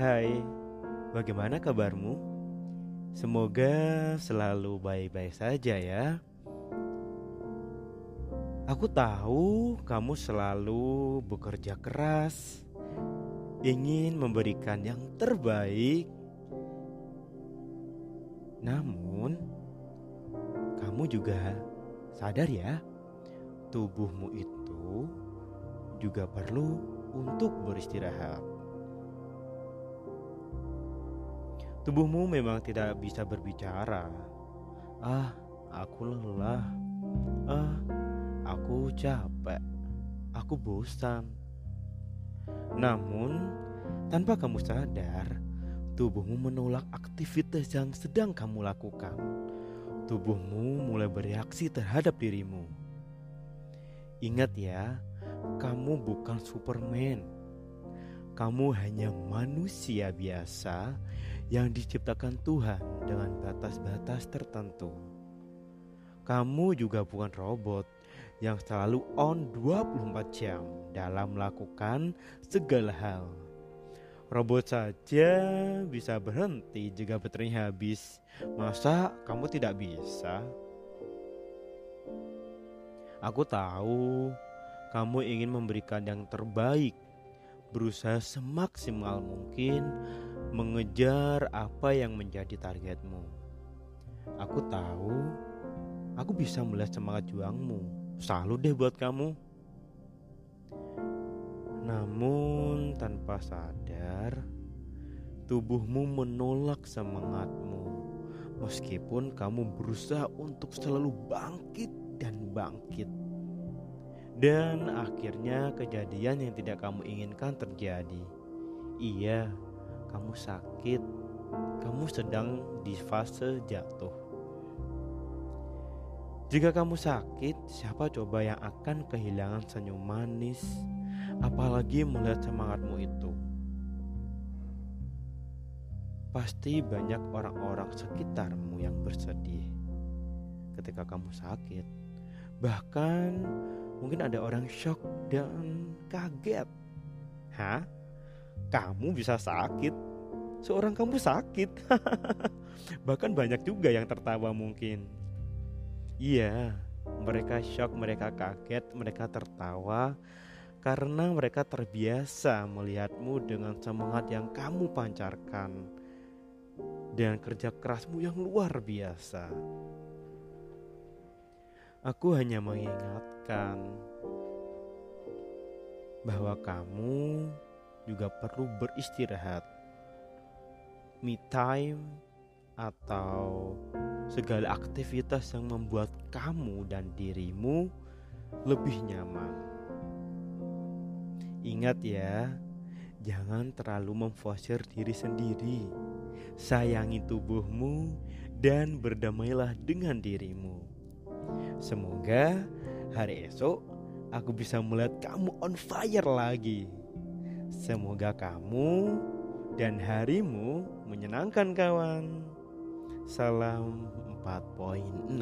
Hai, bagaimana kabarmu? Semoga selalu baik-baik saja ya. Aku tahu kamu selalu bekerja keras, ingin memberikan yang terbaik. Namun, kamu juga sadar ya, tubuhmu itu juga perlu untuk beristirahat. Tubuhmu memang tidak bisa berbicara. Ah, aku lelah. Ah, aku capek. Aku bosan. Namun, tanpa kamu sadar, tubuhmu menolak aktivitas yang sedang kamu lakukan. Tubuhmu mulai bereaksi terhadap dirimu. Ingat ya, kamu bukan Superman. Kamu hanya manusia biasa yang diciptakan Tuhan dengan batas-batas tertentu. Kamu juga bukan robot yang selalu on 24 jam dalam melakukan segala hal. Robot saja bisa berhenti jika baterainya habis. Masa kamu tidak bisa? Aku tahu kamu ingin memberikan yang terbaik, berusaha semaksimal mungkin mengejar apa yang menjadi targetmu. Aku tahu, aku bisa melihat semangat juangmu. Selalu deh buat kamu. Namun tanpa sadar, tubuhmu menolak semangatmu. Meskipun kamu berusaha untuk selalu bangkit dan bangkit. Dan akhirnya kejadian yang tidak kamu inginkan terjadi. Iya, kamu sakit, kamu sedang di fase jatuh. Jika kamu sakit, siapa coba yang akan kehilangan senyum manis, apalagi melihat semangatmu itu? Pasti banyak orang-orang sekitarmu yang bersedih ketika kamu sakit. Bahkan mungkin ada orang shock dan kaget. Hah? Kamu bisa sakit. Seorang kamu sakit. Bahkan banyak juga yang tertawa mungkin. Iya mereka shock mereka kaget mereka tertawa karena mereka terbiasa melihatmu dengan semangat yang kamu pancarkan dan kerja kerasmu yang luar biasa. Aku hanya mengingatkan bahwa kamu juga perlu beristirahat. Me time atau segala aktivitas yang membuat kamu dan dirimu lebih nyaman. Ingat ya, jangan terlalu memforsir diri sendiri. Sayangi tubuhmu dan berdamailah dengan dirimu. Semoga hari esok aku bisa melihat kamu on fire lagi. Semoga kamu dan harimu menyenangkan kawan. Salam 4.6